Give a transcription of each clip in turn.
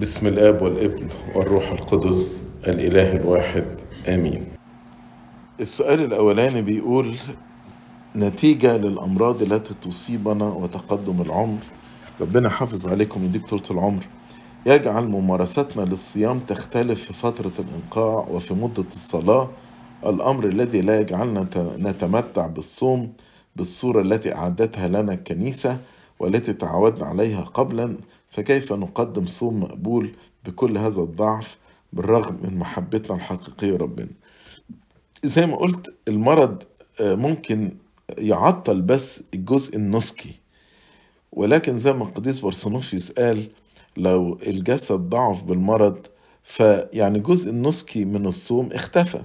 بسم الآب والابن والروح القدس الإله الواحد. آمين. السؤال الأولاني بيقول نتيجة للأمراض التي تصيبنا وتقدم العمر. ربنا حافظ عليكم ويديك طولة العمر. يجعل ممارستنا للصيام تختلف في فترة الإنقاع وفي مدة الصلاة. الأمر الذي لا يجعلنا نتمتع بالصوم بالصورة التي أعدتها لنا الكنيسة. والتي تعودنا عليها قبلا فكيف نقدم صوم مقبول بكل هذا الضعف بالرغم من محبتنا الحقيقية ربنا زي ما قلت المرض ممكن يعطل بس الجزء النسكي. ولكن زي ما القديس برسنوفيوس قال لو الجسد ضعف بالمرض فيعني جزء النسكي من الصوم اختفى.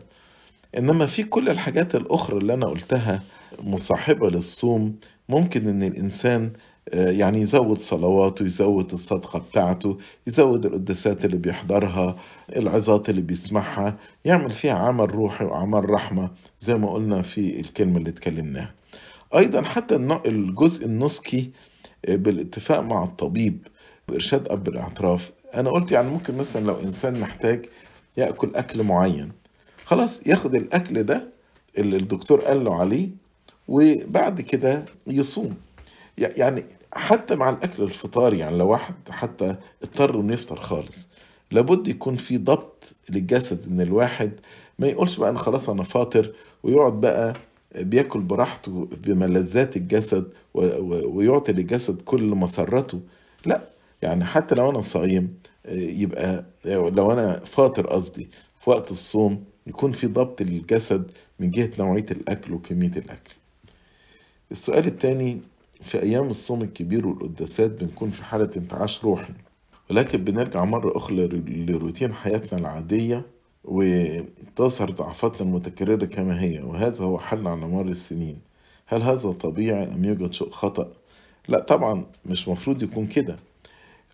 إنما في كل الحاجات الأخرى اللي أنا قلتها مصاحبة للصوم ممكن إن الإنسان يعني يزود صلواته يزود الصدقة بتاعته يزود القداسات اللي بيحضرها العظات اللي بيسمعها يعمل فيها عمل روحي وعمل رحمة زي ما قلنا في الكلمة اللي اتكلمناها. أيضا حتى الجزء النسكي بالاتفاق مع الطبيب وارشاد أب الأعتراف أنا قلت يعني ممكن مثلا لو إنسان محتاج يأكل أكل معين خلاص ياخد الأكل ده اللي الدكتور قال له عليه وبعد كده يصوم. يعني حتى مع الأكل الفطار يعني لو واحد حتى اضطر إنه يفطر خالص لابد يكون في ضبط للجسد إن الواحد ما يقولش بقى أنا خلاص أنا فاطر ويقعد بقى بياكل براحته بملذات الجسد ويعطي للجسد كل مسرته لا يعني حتى لو أنا صايم يبقى لو أنا فاطر قصدي في وقت الصوم يكون في ضبط للجسد من جهة نوعية الأكل وكمية الأكل. السؤال الثاني في أيام الصوم الكبير والقداسات بنكون في حالة انتعاش روحي. ولكن بنرجع مرة أخرى لروتين حياتنا العادية وتظهر ضعفاتنا المتكررة كما هي وهذا هو حل على مر السنين. هل هذا طبيعي أم يوجد شيء خطأ؟ لا طبعا مش مفروض يكون كده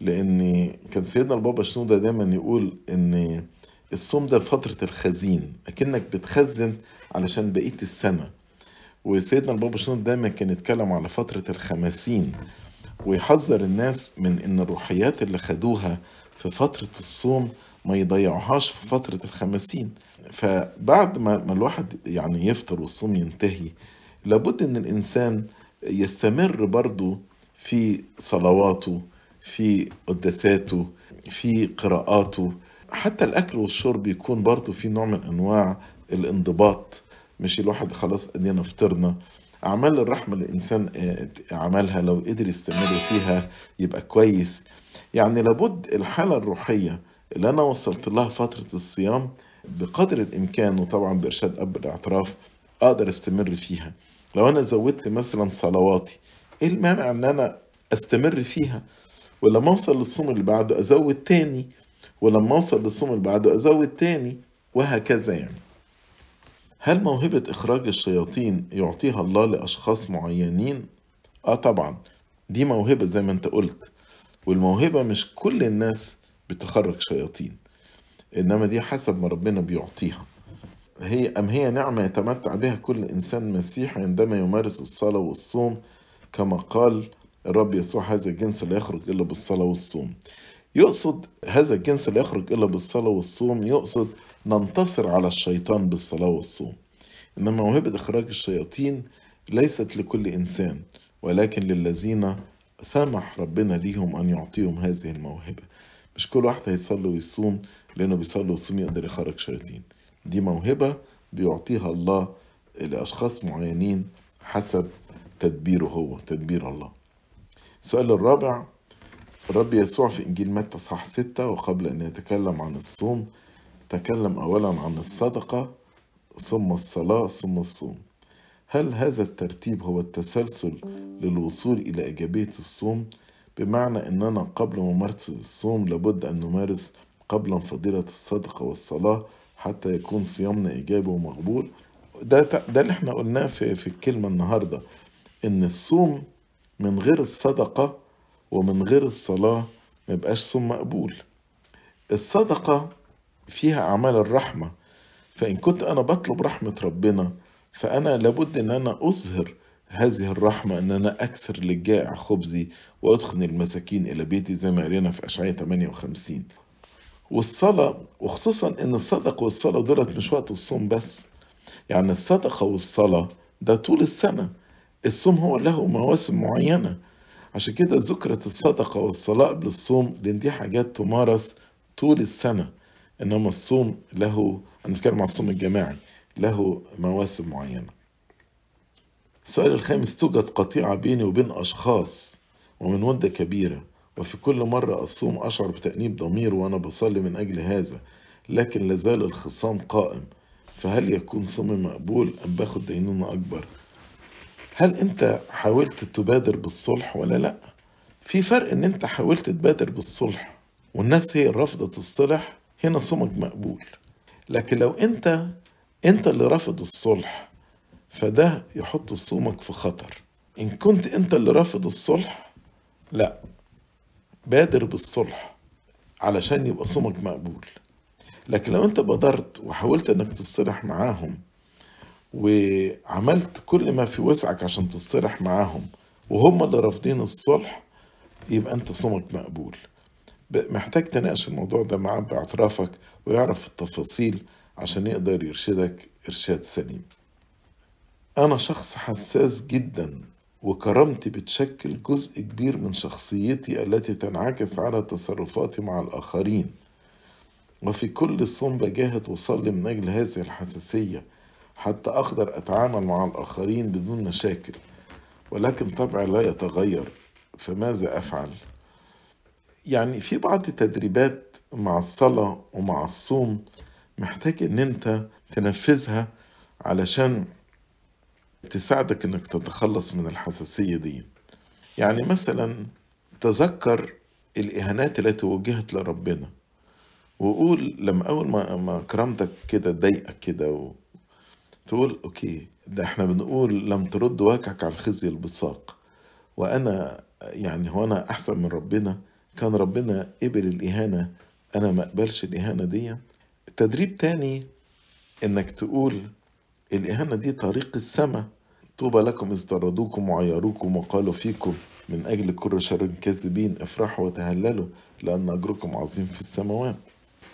لأن كان سيدنا البابا شنودة دايما يقول إن الصوم ده فترة الخزين أكنك بتخزن علشان بقية السنة. وسيدنا البابا شنودة دايما كان يتكلم على فترة الخمسين ويحذر الناس من إن الروحيات اللي خدوها في فترة الصوم ما يضيعوهاش في فترة الخمسين فبعد ما الواحد يعني يفطر والصوم ينتهي لابد إن الإنسان يستمر برضو في صلواته في قداساته في قراءاته. حتى الأكل والشرب يكون برضو في نوع من أنواع الانضباط. مش الواحد خلاص ادينا فطرنا. أعمال الرحمة اللي الإنسان عملها لو قدر يستمر فيها يبقى كويس. يعني لابد الحالة الروحية اللي أنا وصلت لها فترة الصيام بقدر الإمكان وطبعا بإرشاد أب الأعتراف أقدر أستمر فيها. لو أنا زودت مثلا صلواتي إيه المانع إن أنا أستمر فيها؟ ولما أوصل للصوم اللي بعده أزود تاني؟ ولما أوصل للصوم اللي بعده أزود تاني؟ وهكذا يعني. هل موهبة إخراج الشياطين يعطيها الله لأشخاص معينين؟ آه طبعا دي موهبة زي ما أنت قلت والموهبة مش كل الناس بتخرج شياطين إنما دي حسب ما ربنا بيعطيها. هي أم هي نعمة يتمتع بها كل إنسان مسيحي عندما يمارس الصلاة والصوم؟ كما قال الرب يسوع هذا الجنس لا يخرج إلا بالصلاة والصوم. يقصد هذا الجنس لا يخرج إلا بالصلاة والصوم يقصد ننتصر على الشيطان بالصلاة والصوم. إنما موهبة إخراج الشياطين ليست لكل إنسان ولكن للذين سمح ربنا ليهم أن يعطيهم هذه الموهبة. مش كل واحد هيصلي ويصوم لأنه بيصلي ويصوم يقدر يخرج شياطين. دي موهبة بيعطيها الله لأشخاص معينين حسب تدبيره هو تدبير الله. السؤال الرابع الرب يسوع في إنجيل متى صح ستة وقبل أن يتكلم عن الصوم تكلم أولا عن الصدقة ثم الصلاة ثم الصوم. هل هذا الترتيب هو التسلسل للوصول إلى إيجابية الصوم؟ بمعنى أننا قبل ممارسة الصوم لابد أن نمارس قبلا فضيلة الصدقة والصلاة حتى يكون صيامنا إيجابي ومقبول. ده, ده اللي إحنا قلناه في, في الكلمة النهاردة إن الصوم من غير الصدقة ومن غير الصلاة ما يبقاش صوم مقبول. الصدقة فيها أعمال الرحمة. فإن كنت أنا بطلب رحمة ربنا فأنا لابد إن أنا أظهر هذه الرحمة أن أنا أكسر للجائع خبزي وأدخل المساكين إلى بيتي زي ما قرينا في أشعية 58 والصلاة وخصوصا إن الصدقة والصلاة دولت مش وقت الصوم بس. يعني الصدقة والصلاة ده طول السنة. الصوم هو له مواسم معينة. عشان كده ذكرت الصدقة والصلاة قبل الصوم لأن دي حاجات تمارس طول السنة. إنما الصوم له أنا بتكلم عن الصوم الجماعي له مواسم معينة. السؤال الخامس توجد قطيعة بيني وبين أشخاص ومن مدة كبيرة وفي كل مرة أصوم أشعر بتأنيب ضمير وأنا بصلي من أجل هذا لكن لازال الخصام قائم. فهل يكون صومي مقبول أم باخد دينونة أكبر؟ هل أنت حاولت تبادر بالصلح ولا لأ؟ في فرق أن أنت حاولت تبادر بالصلح والناس هي رافضة تصطلح هنا صومك مقبول. لكن لو أنت أنت اللي رافض الصلح فده يحط صومك في خطر. إن كنت أنت اللي رافض الصلح لا. بادر بالصلح علشان يبقى صومك مقبول. لكن لو انت بادرت وحاولت انك تصطلح معاهم وعملت كل ما في وسعك عشان تصطلح معاهم وهم اللي رافضين الصلح يبقى انت صومك مقبول. محتاج تناقش الموضوع ده معاه باعترافك ويعرف التفاصيل عشان يقدر يرشدك إرشاد سليم أنا شخص حساس جدا وكرامتي بتشكل جزء كبير من شخصيتي التي تنعكس على تصرفاتي مع الآخرين وفي كل صوم بجاهد وصلي من أجل هذه الحساسية حتى أقدر أتعامل مع الآخرين بدون مشاكل ولكن طبعي لا يتغير فماذا أفعل؟ يعني في بعض التدريبات مع الصلاة ومع الصوم محتاج إن أنت تنفذها علشان تساعدك إنك تتخلص من الحساسية دي. يعني مثلا تذكر الإهانات التي وجهت لربنا وقول لما أول ما ما كرامتك كده تضايقك كده و... تقول أوكي ده إحنا بنقول لم ترد وجهك على الخزي البصاق وأنا يعني هو أنا أحسن من ربنا كان ربنا قبل الإهانة أنا ما أقبلش الإهانة دي. تدريب تاني إنك تقول الإهانة دي طريق السماء. طوبى لكم إذ طردوكم وعيروكم وقالوا فيكم من أجل كل شر كاذبين افرحوا وتهللوا لأن أجركم عظيم في السماوات.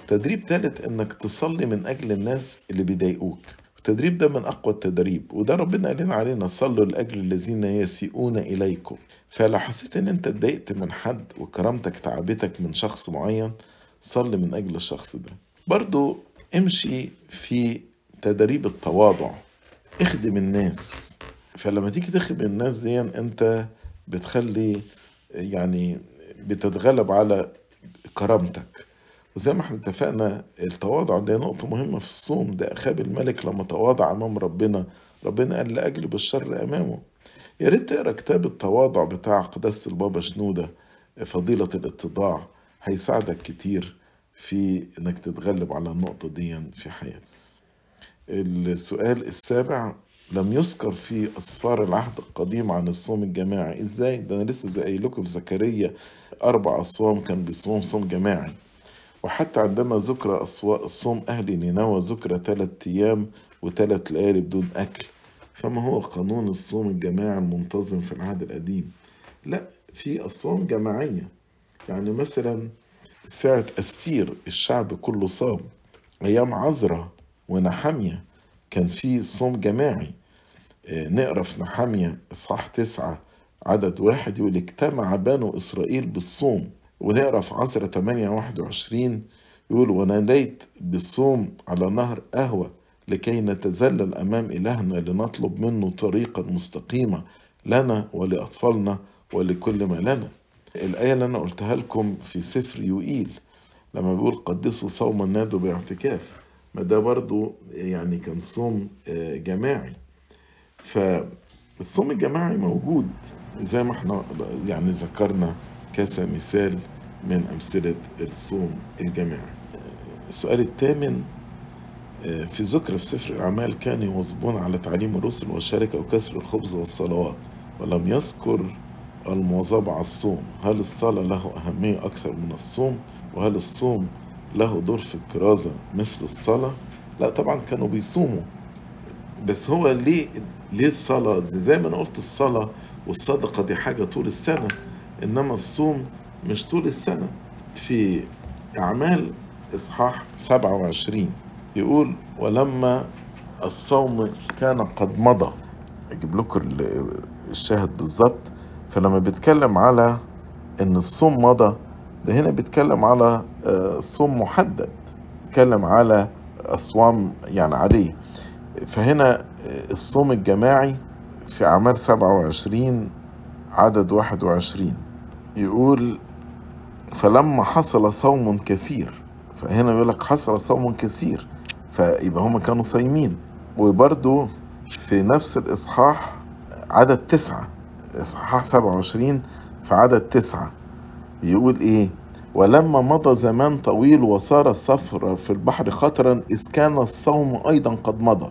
تدريب ثالث إنك تصلي من أجل الناس اللي بيضايقوك. التدريب ده من أقوى التدريب وده ربنا قال علينا صلوا لأجل الذين يسيئون إليكم. فلو حسيت إن أنت اتضايقت من حد وكرامتك تعبتك من شخص معين صلي من أجل الشخص ده. برضو امشي في تدريب التواضع. اخدم الناس. فلما تيجي تخدم الناس دي أنت بتخلي يعني بتتغلب على كرامتك. وزي ما إحنا اتفقنا التواضع ده نقطة مهمة في الصوم. ده أخاب الملك لما تواضع أمام ربنا ربنا قال لأجلب الشر أمامه. يا ريت تقرأ كتاب التواضع بتاع قداسة البابا شنودة فضيلة الاتضاع. هيساعدك كتير في إنك تتغلب على النقطة دي في حياتك. السؤال السابع لم يذكر في أسفار العهد القديم عن الصوم الجماعي. إزاي؟ ده أنا لسه زي لكم في زكريا أربع أصوام كان بيصوم صوم جماعي. وحتى عندما ذكر الصوم أهل نينوى ذكر ثلاث أيام وثلاث ليالي بدون أكل فما هو قانون الصوم الجماعي المنتظم في العهد القديم؟ لا في أصوام جماعية. يعني مثلا ساعة أستير الشعب كله صام أيام عزرة ونحمية كان في صوم جماعي. نقرأ في نحمية إصحاح تسعة عدد واحد يقول اجتمع بنو إسرائيل بالصوم. ونقرا في عزرة 8 21 يقول وناديت بالصوم على نهر قهوة لكي نتذلل أمام إلهنا لنطلب منه طريقا مستقيمة لنا ولأطفالنا ولكل ما لنا. الآية اللي أنا قلتها لكم في سفر يوئيل لما بيقول قدسوا صوما نادوا باعتكاف ما ده برضو يعني كان صوم جماعي. فالصوم الجماعي موجود زي ما إحنا يعني ذكرنا كمثال من أمثلة الصوم الجماعي السؤال الثامن في ذكر في سفر الأعمال كانوا يواظبون على تعليم الرسل والشركة وكسر الخبز والصلوات ولم يذكر المواظبة على الصوم. هل الصلاة له أهمية أكثر من الصوم؟ وهل الصوم له دور في الكرازة مثل الصلاة؟ لا طبعا كانوا بيصوموا. بس هو ليه ليه الصلاة؟ زي, ما أنا قلت الصلاة والصدقة دي حاجة طول السنة. إنما الصوم مش طول السنة. في أعمال إصحاح 27 يقول ولما الصوم كان قد مضى أجيب لكم ال- الشاهد بالظبط. فلما بيتكلم على إن الصوم مضى ده هنا بيتكلم على آه، صوم محدد. بيتكلم على أصوام يعني عادية. فهنا آه، الصوم الجماعي في أعمال 27 عدد 21 يقول فلما حصل صوم كثير فهنا يقول لك حصل صوم كثير فيبقى هم كانوا صايمين. وبرضو في نفس الإصحاح عدد تسعة إصحاح 27 في عدد تسعة. يقول إيه؟ ولما مضى زمان طويل وصار السفر في البحر خطرا إذ كان الصوم أيضا قد مضى.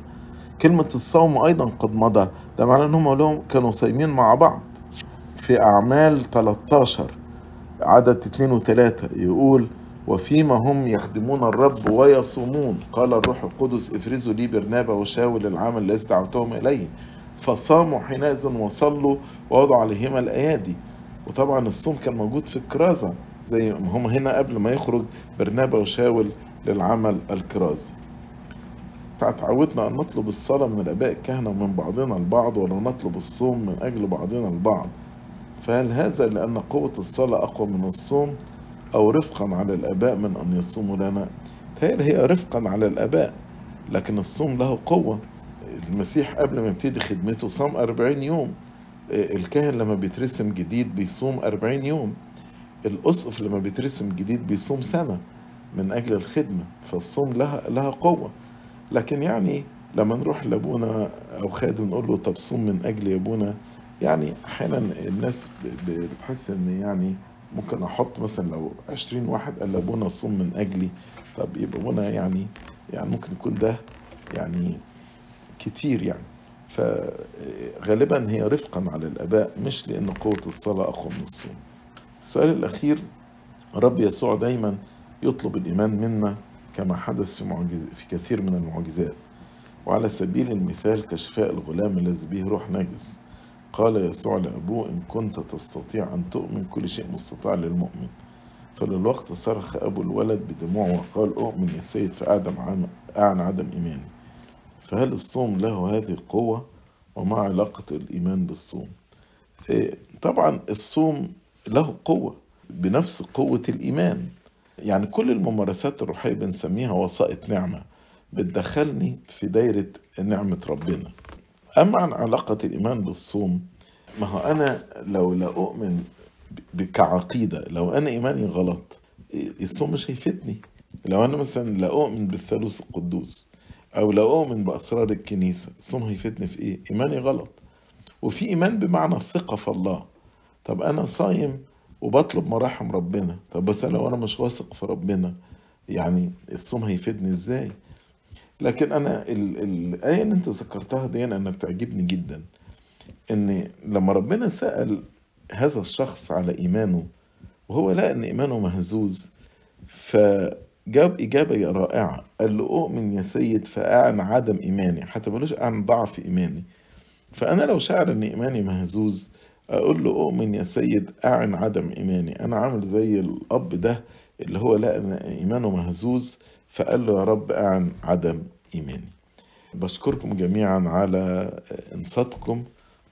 كلمة الصوم أيضا قد مضى ده معناه إنهم لهم كانوا صايمين مع بعض. في أعمال 13 عدد 2 و 3 يقول وفيما هم يخدمون الرب ويصومون قال الروح القدس افرزوا لي برنابا وشاول العمل الذي دعوتهم إليه فصاموا حينئذ وصلوا ووضعوا عليهما الأيادي. وطبعا الصوم كان موجود في الكرازة زي هم هنا قبل ما يخرج برنابا وشاول للعمل الكرازي تعودنا أن نطلب الصلاة من الآباء الكهنة ومن بعضنا البعض ولا نطلب الصوم من أجل بعضنا البعض. فهل هذا لأن قوة الصلاة أقوى من الصوم أو رفقا على الآباء من أن يصوموا لنا؟ تهيألي هي رفقا على الآباء لكن الصوم له قوة. المسيح قبل ما يبتدي خدمته صام أربعين يوم. الكاهن لما بيترسم جديد بيصوم أربعين يوم. الأسقف لما بيترسم جديد بيصوم سنة من أجل الخدمة. فالصوم لها لها قوة. لكن يعني لما نروح لأبونا أو خادم نقول له طب صوم من أجل يا أبونا يعني أحيانا الناس بتحس إن يعني ممكن أحط مثلا لو عشرين واحد قال لابونا صوم من أجلي طب يبقى ابونا يعني يعني ممكن يكون ده يعني كتير يعني. فغالبا هي رفقا على الآباء مش لأن قوة الصلاة أقوى من الصوم. السؤال الأخير الرب يسوع دايما يطلب الإيمان منا كما حدث في, معجز في كثير من المعجزات. وعلى سبيل المثال كشفاء الغلام الذي به روح نجس قال يسوع لأبوه إن كنت تستطيع أن تؤمن كل شيء مستطاع للمؤمن. فللوقت صرخ أبو الولد بدموع وقال أؤمن يا سيد فأعدم عن أعن عدم إيماني. فهل الصوم له هذه القوة؟ وما علاقة الإيمان بالصوم؟ طبعا الصوم له قوة بنفس قوة الإيمان. يعني كل الممارسات الروحية بنسميها وسائط نعمة. بتدخلني في دايرة نعمة ربنا. أما عن علاقة الإيمان بالصوم؟ ما هو أنا لو لا أؤمن كعقيدة لو أنا إيماني غلط الصوم مش هيفيدني. لو أنا مثلا لا أؤمن بالثالوث القدوس أو لا أؤمن بأسرار الكنيسة الصوم هيفيدني في إيه؟ إيماني غلط. وفي إيمان بمعنى الثقة في الله. طب أنا صايم وبطلب مراحم ربنا. طب بس لو أنا مش واثق في ربنا يعني الصوم هيفيدني إزاي؟ لكن أنا ال- الآية اللي أنت ذكرتها دي أنا بتعجبني جدا إن لما ربنا سأل هذا الشخص على إيمانه وهو لقى إن إيمانه مهزوز فجاب إجابة رائعة قال له أؤمن يا سيد فأعن عدم إيماني حتى ملوش أعن ضعف إيماني. فأنا لو شعر إن إيماني مهزوز أقول له أؤمن يا سيد أعن عدم إيماني. أنا عامل زي الأب ده اللي هو لقى إن إيمانه مهزوز فقال له يا رب أعن عدم إيماني. بشكركم جميعا على إنصاتكم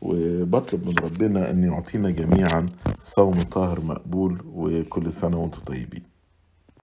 وبطلب من ربنا أن يعطينا جميعا صوم طاهر مقبول وكل سنة وأنتم طيبين.